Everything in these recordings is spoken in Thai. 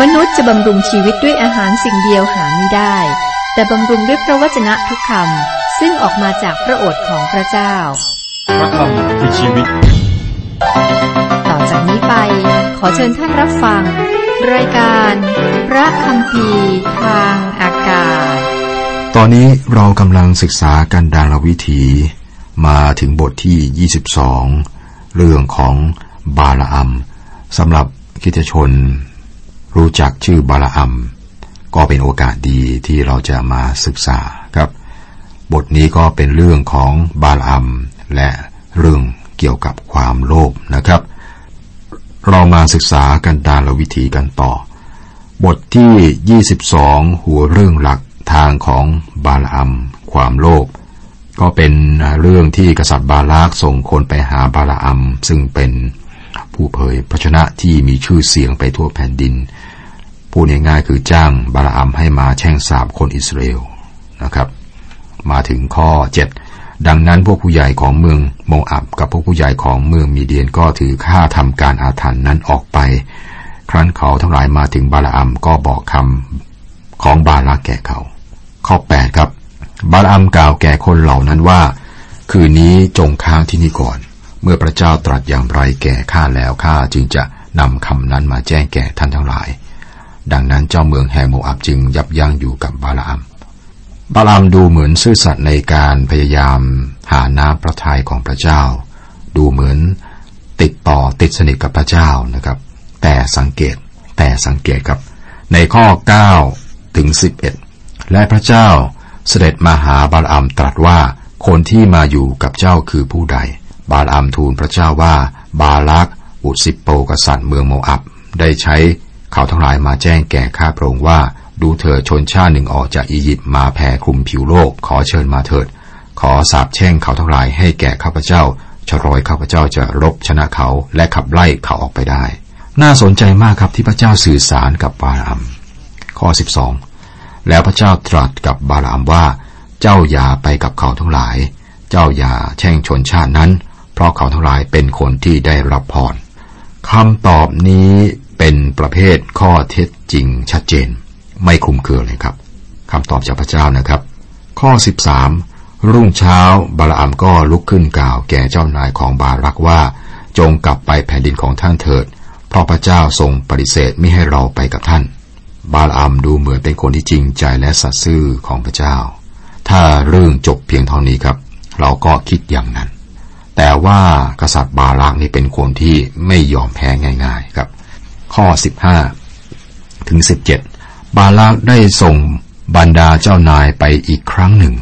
มนุษย์จะบำรุงชีวิตด้วยอาหารสิ่งเดียวหาไม่ได้ แต่บำรุงด้วยพระวจนะทุกคำซึ่งออกมาจากพระโอษฐ์ของพระเจ้า พระคำคือชีวิต ต่อจากนี้ไป ขอเชิญท่านรับฟัง รายการ พระคำพีทางอากาศ ตอนนี้เรากำลังศึกษากันดารวิถี มาถึงบทที่ 22 เรื่องของบาลอัมสำหรับคริสตชน รู้จักชื่อบาลอัมก็เป็นโอกาสดีที่เราจะมาศึกษาครับ บทนี้ก็เป็นเรื่องของบาลอัมและเรื่องเกี่ยวกับความโลภนะครับ เรามาศึกษากันดารวิถีกันต่อ บทที่ 22 หัวเรื่องหลักทางของบาลอัมความโลภก็เป็นเรื่องที่กษัตริย์บาลากส่งคนไปหาบาลอัมซึ่งเป็นผู้เผยพระชนะที่มีชื่อเสียงไปทั่วแผ่นดิน พูดง่ายๆคือจ้างบาลอัมให้มาแช่งสาบคนอิสราเอลนะครับ มาถึงข้อ 7 ดังนั้นพวกผู้ใหญ่ของเมืองโมอับกับพวกผู้ใหญ่ของเมืองมีเดียนก็ถือค่าทำการอาถรรพ์นั้นออกไป ครั้นเขาทั้งหลายมาถึงบาลอัมก็บอกคำของบาลากแก่เขา ข้อ 8 ครับ บาลอัมกล่าวแก่คนเหล่านั้นว่า คืนนี้จงค้างที่นี่ก่อน เมื่อพระเจ้าตรัสอย่างไรแก่ข้าแล้วข้าจึงจะนำคำนั้นมาแจ้งแก่ท่านทั้งหลาย ดังนั้นเจ้าเมืองแห่งโมอับจึงยับยั้งอยู่กับบาลอัมบาลามดูเหมือนซื่อสัตย์ในการพยายามหาน้ำพระทัยของพระเจ้า ดูเหมือนติดต่อติดสนิทกับพระเจ้านะครับ แต่สังเกตแต่สังเกตครับ ในข้อ 9 ถึง 11 และพระเจ้าเสด็จมาหาบาลามตรัสว่าคนที่มาอยู่กับเจ้าคือผู้ใด บาลามทูลพระเจ้าว่า บาลักอุสิปโปกษัตริย์เมืองโมอับได้ใช้ เขาทั้งหลายมาแจ้งแก่ข้าพระองค์ว่า ดูเถิดชนชาติหนึ่งออกจากอียิปต์มาแผ่คลุมผิวโลก ขอเชิญมาเถิด ขอสาบแช่งเขาทั้งหลายให้แก่ข้าพเจ้าชรอยข้าพเจ้าจะรบชนะเขาและขับไล่เขาออกไปได้ น่าสนใจมากครับที่พระเจ้าสื่อสารกับบาลาม ข้อ 12 แล้วพระเจ้าตรัสกับบาลามว่า เจ้าอย่าไปกับเขาทั้งหลาย เจ้าอย่าแช่งชนชาตินั้น เพราะเขาทั้งหลายเป็นคนที่ได้รับพรคำตอบนี้ เป็นประเภทข้อเท็จจริงชัดเจน ไม่คุมเคือเลยครับคำตอบจากพระเจ้านะครับ ข้อ 13 รุ่งเช้าบาลามก็ลุกขึ้นกล่าวแก่เจ้านายของบารักว่า จงกลับไปแผ่นดินของท่านเถิด เพราะพระเจ้าทรงปฏิเสธไม่ให้เราไปกับท่าน บาลามดูเหมือนเป็นคนที่จริงใจและสัตย์ซื่อของพระเจ้า ถ้าเรื่องจบเพียงเท่านี้ครับ เราก็คิดอย่างนั้น แต่ว่ากษัตริย์บาลักนี่เป็นคนที่ไม่ยอมแพ้ง่าย ๆ ครับ ข้อ 15 ถึง 17 บาลักได้ส่งบรรดาเจ้านายไปอีกครั้งหนึ่ง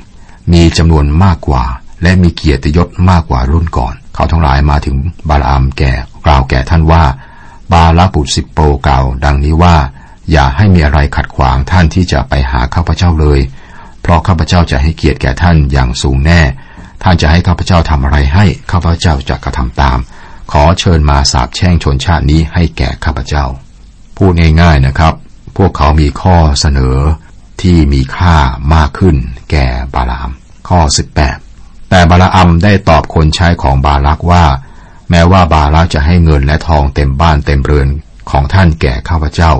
มีจำนวนมากกว่า และมีเกียรติยศมากกว่ารุ่นก่อน เขาทั้งหลายมาถึงบาลามแก่กล่าวแก่ท่านว่า บาลาปุสิปโปกล่าวดังนี้ว่า อย่าให้มีอะไรขัดขวางท่านที่จะไปหาข้าพเจ้าเลย เพราะข้าพเจ้าจะให้เกียรติแก่ท่านอย่างสูงแน่ ท่านจะให้ข้าพเจ้าทำอะไรให้ข้าพเจ้าจะกระทำตาม ขอเชิญมาสาบแช่งชนชาตินี้ให้แก่ข้าพเจ้า พูดง่ายๆนะครับ พวกเขามีข้อเสนอที่มีค่ามากขึ้นแก่บาลาม ข้อ 18 แต่บาลามได้ตอบคนใช้ของบาลักว่า แม้ว่าบาลักจะให้เงินและทองเต็มบ้านเต็มเรือนของท่านแก่ข้าพเจ้า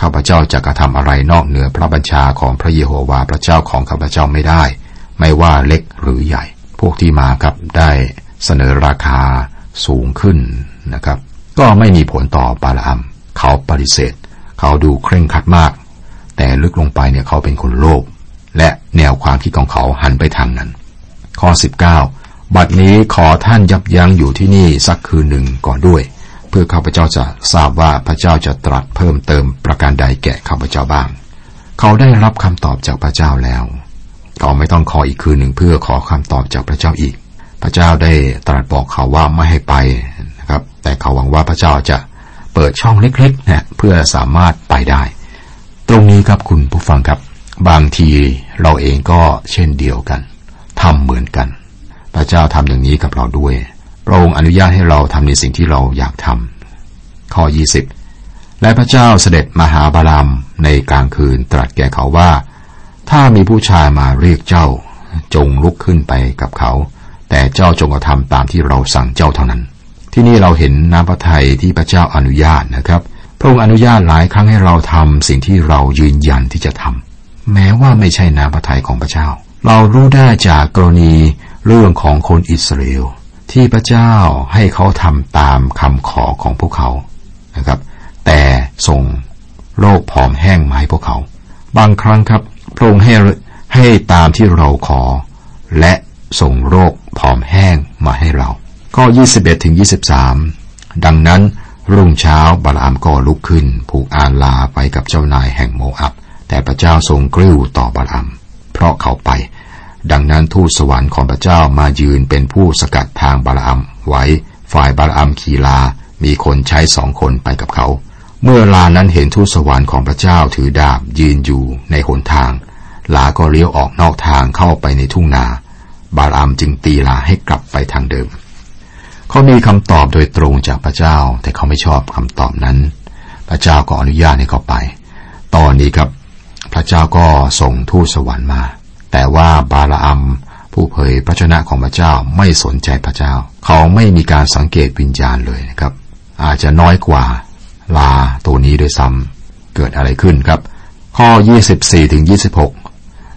ข้าพเจ้าจะกระทำอะไรนอกเหนือพระบัญชาของพระเยโฮวาห์พระเจ้าของข้าพเจ้าไม่ได้ ไม่ว่าเล็กหรือใหญ่ พวกที่มาครับได้เสนอราคา สูงขึ้นนะครับ ก็ไม่มีผลต่อบาลาอัมเขาปฏิเสธ เขาดูเคร่งครัดมาก แต่ลึกลงไปเนี่ยเขาเป็นคนโลภและแนวความคิดของเขาหันไปทางนั้น ข้อ 19 บัดนี้ขอท่านยับยั้งอยู่ที่นี่สักคืนหนึ่งก่อนด้วย เพื่อข้าพเจ้าจะทราบว่าพระเจ้าจะตรัสเพิ่มเติมประการใดแก่ข้าพเจ้าบ้าง เขาได้รับคำตอบจากพระเจ้าแล้วเขาไม่ต้องขออีกคืนหนึ่งเพื่อขอคำตอบจากพระเจ้าอีก พระเจ้าได้ตรัสบอกเขาว่าไม่ให้ไปนะครับ แต่เขาหวังว่าพระเจ้าจะเปิดช่องเล็กๆนะเพื่อสามารถไปได้ ตรงนี้ครับคุณผู้ฟังครับ บางทีเราเองก็เช่นเดียวกันทำเหมือนกัน พระเจ้าทำอย่างนี้กับเราด้วยพระองค์อนุญาตให้เราทำในสิ่งที่เราอยากทำข้อ 20 และพระเจ้าเสด็จมาหาบาลามในกลางคืนตรัสแก่เขาว่า ถ้ามีผู้ชายมาเรียกเจ้าจงลุกขึ้นไปกับเขา แต่เจ้าจงกระทำตามที่เราสั่งเจ้าเท่านั้น ที่นี่เราเห็นน้ำพระทัยที่พระเจ้าอนุญาตนะครับ พระองค์อนุญาตหลายครั้งให้เราทำสิ่งที่เรายืนยันที่จะทำแม้ว่าไม่ใช่น้ำพระทัยของพระเจ้า เรารู้ได้จากกรณีเรื่องของคนอิสราเอลที่พระเจ้าให้เขาทำตามคำขอของพวกเขานะครับ แต่ส่งโรคผอมแห้งมาให้พวกเขา บางครั้งครับ พระองค์ให้ให้ตามที่เราขอ และส่งโรค ผอมแห้งมาให้เราข้อ21ถึง23 ดังนั้นรุ่งเช้าบาลามก็ลุกขึ้น ผูกอานลาไปกับเจ้านายแห่งโมอับ แต่พระเจ้าทรงกริ้วต่อบาลาม เพราะเขาไป ดังนั้นทูตสวรรค์ของพระเจ้ามายืนเป็นผู้สกัดทางบาลามไว้ฝ่ายบาลามขี่ลา มีคนใช้สองคนไปกับเขา เมื่อลานั้นเห็นทูตสวรรค์ของพระเจ้าถือดาบยืนอยู่ในหนทาง ลาก็เลี้ยวออกนอกทางเข้าไปในทุ่งนา บาลามจึงตีลาให้กลับไปทางเดิม เขามีคำตอบโดยตรงจากพระเจ้า แต่เขาไม่ชอบคำตอบนั้น พระเจ้าก็อนุญาตให้เขาไป ตอนนี้ครับ พระเจ้าก็ส่งทูตสวรรค์มา แต่ว่าบาลามผู้เผยพระชนะของพระเจ้าไม่สนใจพระเจ้า เขาไม่มีการสังเกตวิญญาณเลยนะครับ อาจจะน้อยกว่าลาตัวนี้ด้วยซ้ำเกิดอะไรขึ้นครับ ข้อ 24ถึง26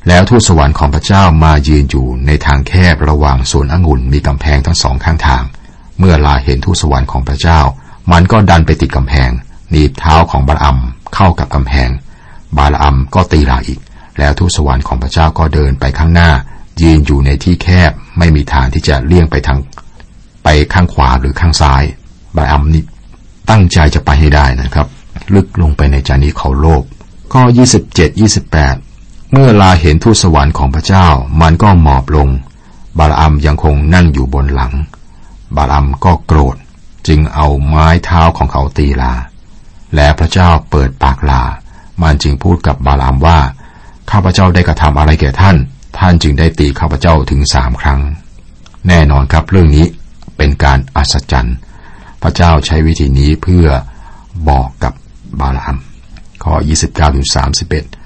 แล้วทูตสวรรค์ของพระเจ้ามายืนอยู่ในทางแคบระหว่างสวนองุ่นมีกำแพงทั้งสองข้างทาง เมื่อลาเห็นทูตสวรรค์ของพระเจ้า มันก็ดันไปติดกำแพงหนีบเท้าของบาลอัมเข้ากับกำแพง บาลอัมก็ตีลาอีก แล้วทูตสวรรค์ของพระเจ้าก็เดินไปข้างหน้า ยืนอยู่ในที่แคบไม่มีทางที่จะเลี่ยงไปทางไปข้างขวาหรือข้างซ้าย บาลอัมนี่ตั้งใจจะไปให้ได้นะครับ ลึกลงไปในใจนี้เขาโลภก็27 28เเมื่อลาเห็นทูตสวรรค์ของพระเจ้า มันก็หมอบลง บาลอัมยังคงนั่งอยู่บนหลัง บาลัมก็โกรธ จึงเอาไม้เท้าของเขาตีลา และพระเจ้าเปิดปากลา มันจึงพูดกับบาลามว่า ข้าพเจ้าได้กระทำอะไรแก่ท่าน ท่านจึงได้ตีข้าพเจ้าถึงสามครั้ง แน่นอนครับเรื่องนี้เป็นการอัศจรรย์ พระเจ้าใช้วิธีนี้เพื่อบอกกับบาลามข้อ 29ถึง31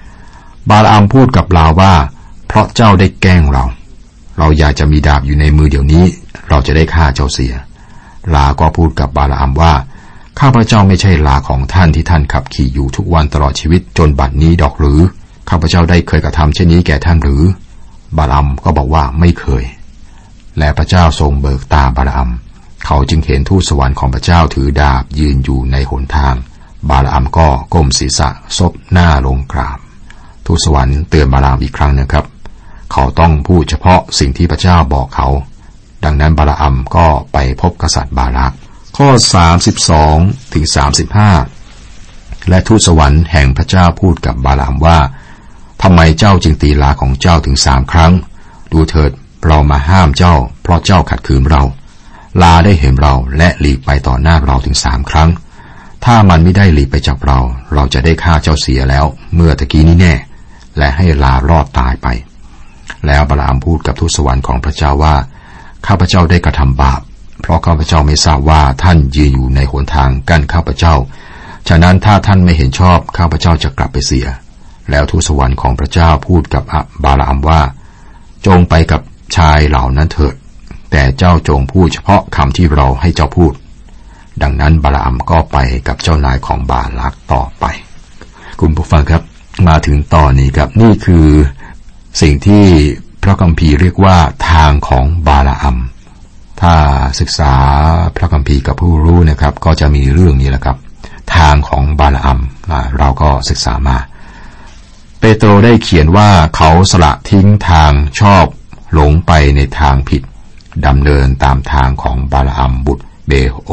บาลามพูดกับลาว่า เพราะเจ้าได้แกล้งเรา เราอยากจะมีดาบอยู่ในมือเดี๋ยวนี้ เราจะได้ฆ่าเจ้าเสีย ลาก็พูดกับบาลามว่า ข้าพเจ้าไม่ใช่ลาของท่านที่ท่านขับขี่อยู่ทุกวันตลอดชีวิตจนบัดนี้ดอกหรือ ข้าพเจ้าได้เคยกระทำเช่นนี้แก่ท่านหรือ บาลามก็บอกว่าไม่เคย และพระเจ้าทรงเบิกตาบาลามเขาจึงเห็นทูตสวรรค์ของพระเจ้าถือดาบยืนอยู่ในหนทาง บาลามก็ก้มศีรษะซบหน้าลงกราบ ทูตสวรรค์เตือนบาลามอีกครั้งนะครับ เขาต้องพูดเฉพาะสิ่งที่พระเจ้าบอกเขา ดังนั้นบาลามก็ไปพบกษัตริย์บาลัก ข้อ 32ถึง35 และทูตสวรรค์แห่งพระเจ้าพูดกับบาลามว่าทำไมเจ้าจึงตีลาของเจ้าถึงสามครั้ง ดูเถิดเรามาห้ามเจ้า เพราะเจ้าขัดขืนเรา ลาได้เห็นเราและหลีกไปต่อหน้าเราถึงสามครั้ง ถ้ามันไม่ได้หลีกไปจากเรา เราจะได้ฆ่าเจ้าเสียแล้ว เมื่อตะกี้นี้แน่ และให้ลารอดตายไป แล้วบาลามพูดกับทูตสวรรค์ของพระเจ้าว่า ข้าพเจ้าได้กระทำบาป เพราะข้าพเจ้าไม่ทราบว่าท่านยืนอยู่ในหนทางกั้นข้าพเจ้า ฉะนั้นถ้าท่านไม่เห็นชอบข้าพเจ้าจะกลับไปเสีย แล้วทูตสวรรค์ของพระเจ้าพูดกับบาลามว่า จงไปกับชายเหล่านั้นเถิด แต่เจ้าจงพูดเฉพาะคำที่เราให้เจ้าพูด ดังนั้นบาลามก็ไปกับเจ้านายของบาลักต่อไป คุณผู้ฟังครับ มาถึงตอนนี้ครับนี่คือสิ่งที่พระคัมภีร์เรียกว่าทางของบาลาอัม ถ้าศึกษาพระคัมภีร์กับผู้รู้นะครับ ก็จะมีเรื่องนี้แหละครับ ทางของบาลาอัมเราก็ศึกษามา เปโตรได้เขียนว่าเขาสละทิ้งทางชอบหลงไปในทางผิดดำเนินตามทางของบาลาอัมบุตรเบโอ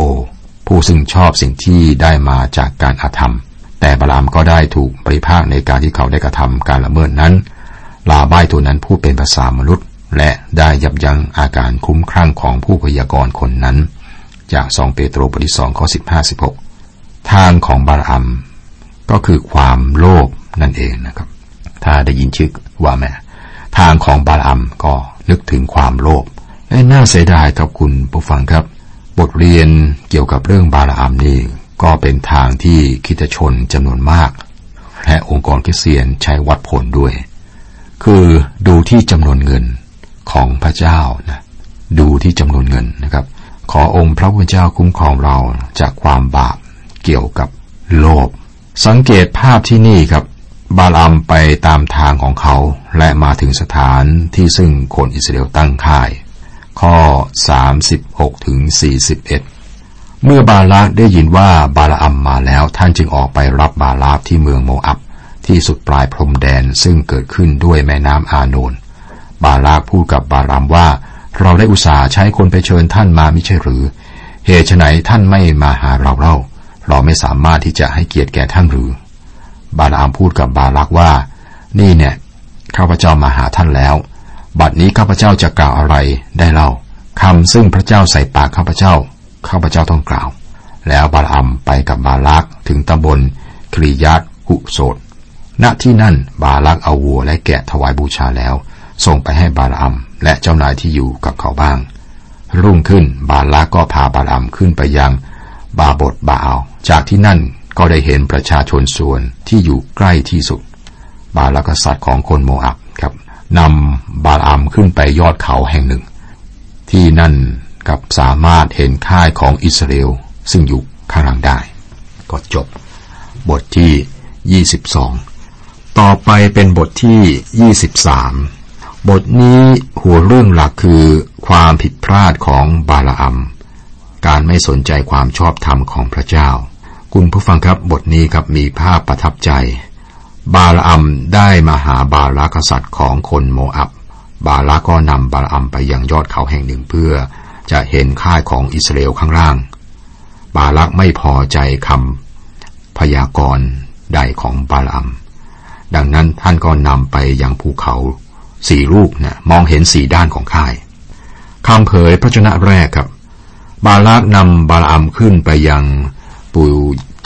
ผู้ซึ่งชอบสิ่งที่ได้มาจากการอาธรรม แต่บาลามก็ได้ถูกปริภาคในการที่เขาได้กระทำการละเมิดนั้น ลาบ้ายตัวนั้นพูดเป็นภาษามนุษย์ และได้ยับยั้งอาการคุ้มครั่งของผู้พยากรณ์คนนั้น จากสองเปโตรบทที่สองข้อสิบห้าสิบหกทางของบาลอัมก็คือความโลภนั่นเองนะครับ ถ้าได้ยินชื่อว่าแม่ทางของบาลอัมก็นึกถึงความโลภน่าเสียดายครับคุณผู้ฟังครับ บทเรียนเกี่ยวกับเรื่องบาลอัมนี่ ก็เป็นทางที่คิดชนจำนวนมาก และองค์กรคริสเตียนใช้วัดผลด้วย คือดูที่จำนวนเงินของพระเจ้านะดูที่จำนวนเงินนะครับ ขอองค์พระผู้เป็นเจ้าคุ้มครองเราจากความบาปเกี่ยวกับโลภสังเกตภาพที่นี่ครับ บาลามไปตามทางของเขาและมาถึงสถานที่ซึ่งคนอิสราเอลตั้งค่าย ข้อ 36ถึง41 เมื่อบาลาได้ยินว่าบาลอัมมาแล้วท่านจึงออกไปรับบาลาบที่เมืองโมอับ ที่สุดปลายพรมแดนซึ่งเกิดขึ้นด้วยแม่น้ำอาโนน บาลาพูดกับบาลามว่า เราได้อุตส่าห์ใช้คนไปเชิญท่านมาไม่ใช่หรือ เหตุไนท่านไม่มาหาเราเล่า เราไม่สามารถที่จะให้เกียรติแก่ท่านหรือ บาลามพูดกับบาลักว่า นี่เนี่ยข้าพเจ้ามาหาท่านแล้ว บัดนี้ข้าพเจ้าจะกล่าวอะไรได้เล่าคำซึ่งพระเจ้าใส่ปากข้าพเจ้า ข้าพเจ้าต้องกล่าว แล้วบาลามไปกับบาลักถึงตำบลคลียัตหุโสดณที่นั่นบาลักเอาวัวและแกะถวายบูชาแล้ว ส่งไปให้บาลามและเจ้านายที่อยู่กับเขาบ้าง รุ่งขึ้นบาลักก็พาบาลามขึ้นไปยังบาบทบาอาจากที่นั่นก็ได้เห็นประชาชนส่วนที่อยู่ใกล้ที่สุด บาลักษัตริย์ของคนโมอับครับนำบาลามขึ้นไปยอดเขาแห่งหนึ่ง ที่นั่น กับสามารถเห็นค่ายของอิสราเอลซึ่งอยู่ข้างหลังได้ ก็จบบทที่ 22 ต่อไปเป็นบทที่ 23 บทนี้หัวเรื่องหลักคือความผิดพลาดของบาลอัม การไม่สนใจความชอบธรรมของพระเจ้า คุณผู้ฟังครับบทนี้ครับมีภาพประทับใจ บาลอัมได้มาหาบาลากษัตริย์ของคนโมอับบาลาก็นำบาลอัมไปยังยอดเขาแห่งหนึ่งเพื่อ จะเห็นค่ายของอิสราเอลข้างล่าง บาลักไม่พอใจคำพยากรณ์ใดของบาลอัมดังนั้นท่านก็นำไปยังภูเขาสี่ลูกนะมองเห็นสี่ด้านของค่ายคำเผยพระชนะแรกครับ บาลักนำบาลามขึ้นไปยังปู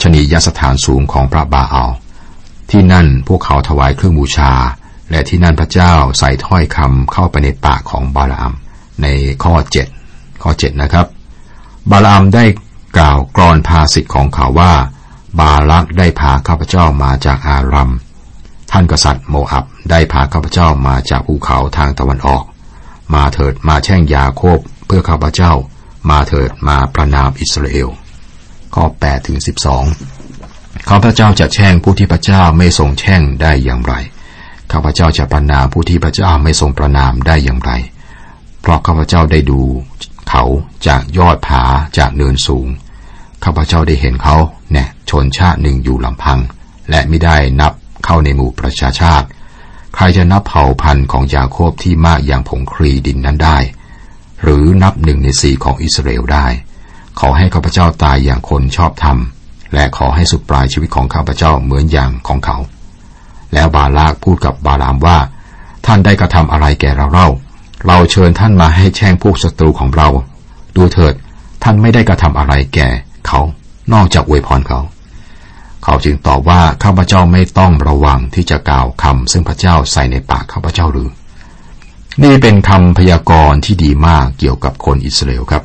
ชนียสถานสูงของพระบาอัลที่นั่นพวกเขาถวายเครื่องบูชา และที่นั่นพระเจ้าใส่ถ้อยคำเข้าไปในปากของบาลามในข้อเจ็ด ข้อเจ็ดนะครับ บาลามได้กล่าวกรอนภาสิทธิ์ของเขาว่า บาลักได้พาข้าพเจ้ามาจากอารัม ท่านกษัตริย์โมอับได้พาข้าพเจ้ามาจากภูเขาทางตะวันออก มาเถิดมาแช่งยาโคบเพื่อข้าพเจ้า มาเถิดมาประนามอิสราเอล ข้อ8ถึง12ข้าพเจ้าจะแช่งผู้ที่พระเจ้าไม่ทรงแช่งได้อย่างไรข้าพเจ้าจะประนามผู้ที่พระเจ้าไม่ทรงประนามได้อย่างไร เพราะข้าพเจ้าได้ดู เขาจากยอดผาจากเนินสูง ข้าพเจ้าได้เห็นเขาแน่ชนชาติหนึ่งอยู่ลำพัง และไม่ได้นับเข้าในหมู่ประชาชาติ ใครจะนับเผ่าพันธุ์ของยาโคบที่มากอย่างผงครีดินนั้นได้ หรือนับหนึ่งในสี่ของอิสราเอลได้ ขอให้ข้าพเจ้าตายอย่างคนชอบธรรม และขอให้สุดปลายชีวิตของข้าพเจ้าเหมือนอย่างของเขา แล้วบาลากพูดกับบาลามว่า ท่านได้กระทำอะไรแก่เราเล่า เราเชิญท่านมาให้แช่งพวกศัตรูของเรา ดูเถิด ท่านไม่ได้กระทำอะไรแก่ เขานอกจากอวยพรเขา เขาจึงตอบว่าข้าพเจ้าไม่ต้องระวังที่จะกล่าวคำซึ่งพระเจ้าใส่ในปากข้าพเจ้าหรือ นี่เป็นคำพยากรณ์ที่ดีมากเกี่ยวกับคนอิสราเอลครับ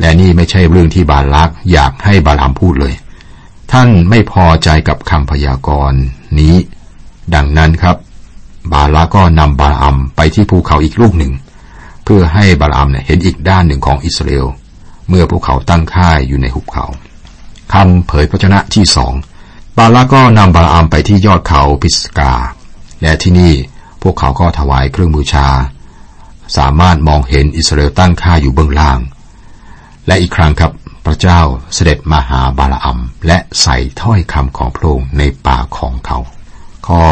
และนี่ไม่ใช่เรื่องที่บาลักอยากให้บาลามพูดเลย ท่านไม่พอใจกับคำพยากรณ์นี้ ดังนั้นครับ บาลักก็นำบาลามไปที่ภูเขาอีกลูกหนึ่ง เพื่อให้บาลามเนี่ยเห็นอีกด้านหนึ่งของอิสราเอลเมื่อพวกเขาตั้งค่ายอยู่ในหุบเขาคำเผยพระชนะที่สองบาลักก็นำบาลามไปที่ยอดเขาพิสกา และที่นี่พวกเขาก็ถวายเครื่องบูชา สามารถมองเห็นอิสราเอลตั้งค่ายอยู่เบื้องล่าง และอีกครั้งครับพระเจ้าเสด็จมาหาบาลอัมและใส่ถ้อยคำของพระองค์ในปากของเขาข้อ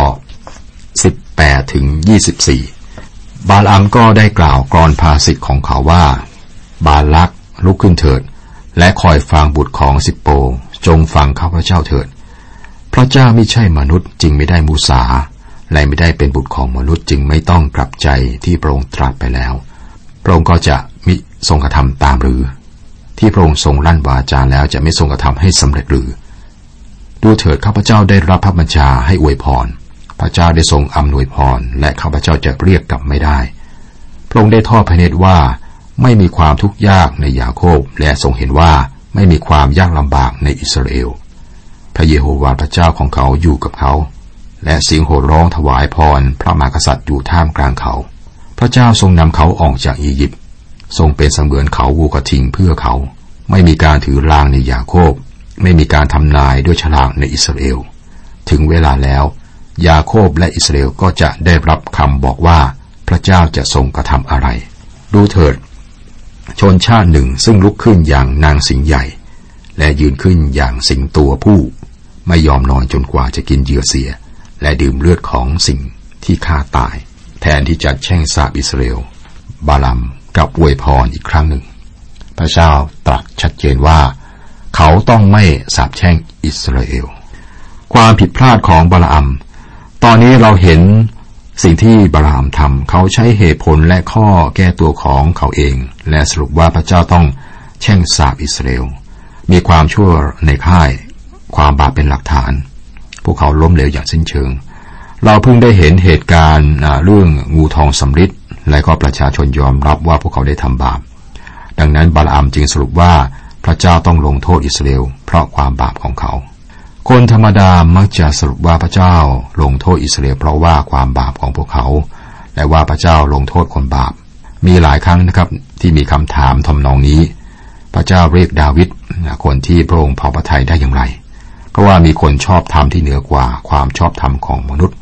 18ถึง24 บาลอัมก็ได้กล่าวกรอนภาสิทธิ์ของเขาว่า บาลักลุกขึ้นเถิด และคอยฟังบุตรของสิปโป จงฟังข้าพระเจ้าเถิด พระเจ้าไม่ใช่มนุษย์จริงไม่ได้มูสา และไม่ได้เป็นบุตรของมนุษย์จึงไม่ต้องกลับใจที่พระองค์ตรัสไปแล้ว พระองค์ก็จะมิทรงกระทำตามหรือ ที่พระองค์ทรงลั่นวาจาแล้วจะไม่ทรงกระทำให้สำเร็จหรือดูเถิดข้าพเจ้าได้รับพระบัญชาให้อวยพร พระเจ้าได้ทรงอำนวยพร และข้าพเจ้าจะเรียกกลับไม่ได้ พระองค์ได้ทอดพระเนตรว่าไม่มีความทุกข์ยากในยาโคบและทรงเห็นว่าไม่มีความยากลำบากในอิสราเอล พระเยโฮวาห์พระเจ้าของเขาอยู่กับเขา และเสียงโห่ร้องถวายพร พระมหากษัตริย์อยู่ท่ามกลางเขา พระเจ้าทรงนำเขาออกจากอียิปต์ทรงเป็นเสมือนเขาวูกระทิงเพื่อเขา ไม่มีการถือรางในยาโคบ ไม่มีการทำนายด้วยฉลากในอิสราเอล ถึงเวลาแล้ว ยาโคบและอิสราเอลก็จะได้รับคำบอกว่าพระเจ้าจะทรงกระทำอะไร ดูเถิด ชนชาติหนึ่งซึ่งลุกขึ้นอย่างนางสิงใหญ่ และยืนขึ้นอย่างสิงตัวผู้ ไม่ยอมนอนจนกว่าจะกินเหยื่อเสีย และดื่มเลือดของสิ่งที่ฆ่าตาย แทนที่จะแช่งสาบอิสราเอลบาลัมกับอวยพรอีกครั้งหนึ่ง พระเจ้าตรัสชัดเจนว่า เขาต้องไม่สาบแช่งอิสราเอล ความผิดพลาดของบาลอัม ตอนนี้เราเห็นสิ่งที่บาลามทำเขาใช้เหตุผลและข้อแก้ตัวของเขาเอง และสรุปว่าพระเจ้าต้องแช่งสาบอิสราเอลมีความชั่วในค่าย ความบาปเป็นหลักฐาน พวกเขาล้มเหลวอย่างสิ้นเชิง เราเพิ่งได้เห็นเหตุการณ์เรื่องงูทองสำริดและก็ประชาชนยอมรับว่าพวกเขาได้ทำบาป ดังนั้นบาลามจึงสรุปว่าพระเจ้าต้องลงโทษอิสราเอลเพราะความบาปของเขา คนธรรมดามักจะสรุปว่าพระเจ้าลงโทษอิสราเอลเพราะว่าความบาปของพวกเขา และว่าพระเจ้าลงโทษคนบาป มีหลายครั้งนะครับที่มีคำถามทำนองนี้ พระเจ้าเรียกดาวิดคนที่พระองค์เผาพระทัยได้อย่างไร เพราะว่ามีคนชอบธรรมที่เหนือกว่าความชอบธรรมของมนุษย์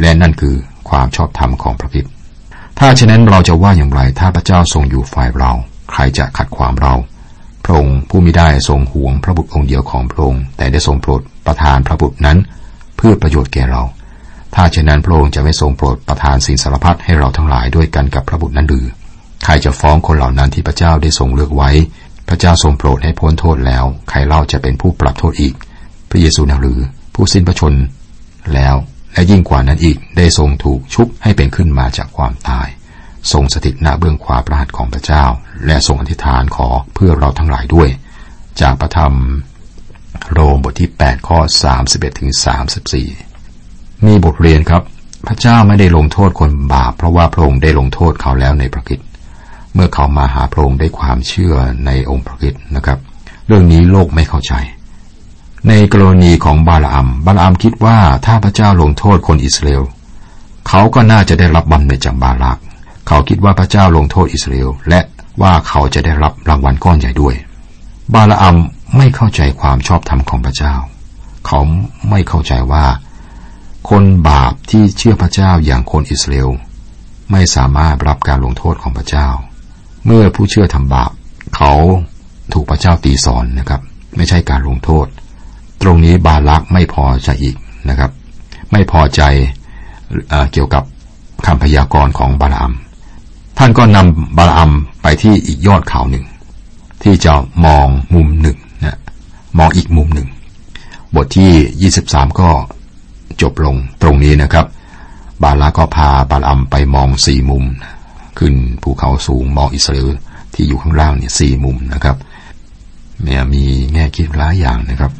และนั่นคือความชอบธรรมของพระคิดถ้าฉะนั้นเราจะว่าอย่างไร ถ้าพระเจ้าทรงอยู่ฝ่ายเรา ใครจะขัดความเรา ระองค์ผู้มิได้ทรงห่วงพระบุตรองค์เดียวของพระองค์แต่ได้ทรงโปรดประทานพระบุตรนั้น เพื่อประโยชน์แก่เรา ถ้าเช่นนั้นพระองค์จะไม่ทรงโปรดประทานสิ่งสารพัดให้เราทั้งหลายด้วยกันกับพระบุตรนั้นหรือใครจะฟ้องคนเหล่านั้นที่พระเจ้าได้ทรงเลือกไว้ พระเจ้าทรงโปรดให้พ้นโทษแล้ว ใครเล่าจะเป็นผู้ปรับโทษอีก พระเยซูนะหรือ ผู้สิ้นพระชนแล้วและยิ่งกว่านั้นอีกได้ทรงถูกชุบให้เป็นขึ้นมาจากความตาย ทรงสถิตหน้าเบื้องขวาพระหัตถ์ของพระเจ้า และทรงอธิษฐานขอเพื่อเราทั้งหลายด้วย จากพระธรรมโรมบทที่ 8 ข้อ 31ถึง34 มีบทเรียนครับ พระเจ้าไม่ได้ลงโทษคนบาป เพราะว่าพระองค์ได้ลงโทษเขาแล้วในพระคิดเมื่อเขามาหาพระองค์ด้วยความเชื่อในองค์พระคิดนะครับ เรื่องนี้โลกไม่เข้าใจ ในกรณีของบาลอัมบาลอัมคิดว่าถ้าพระเจ้าลงโทษคนอิสราเอลเขาก็น่าจะได้รับบำเหน็จจากบาลัก เขาคิดว่าพระเจ้าลงโทษอิสราเอลและว่าเขาจะได้รับรางวัลก้อนใหญ่ด้วย บาลอัมไม่เข้าใจความชอบธรรมของพระเจ้า เขาไม่เข้าใจว่า คนบาปที่เชื่อพระเจ้าอย่างคนอิสราเอลไม่สามารถรับการลงโทษของพระเจ้า เมื่อผู้เชื่อทำบาป เขาถูกพระเจ้าตีสอนนะครับ ไม่ใช่การลงโทษ ตรงนี้บาลักไม่พอใจอีกนะครับ ไม่พอใจเเกี่ยวกับคำพยากรณ์ของบาลาม ท่านก็นำบาลามไปที่อีกยอดเขาหนึ่ง ที่จะมองมุมหนึ่งนะมองอีกมุมหนึ่ง บทที่ 23 ก็จบลงตรงนี้นะครับ บาลาก็พาบาลัมไปมองสี่มุม ขึ้นภูเขาสูงมองอิสราเอลที่อยู่ข้างล่างเนี่ยสี่มุมนะครับเนี่ยมีแง่คิดหลายอย่างนะครับ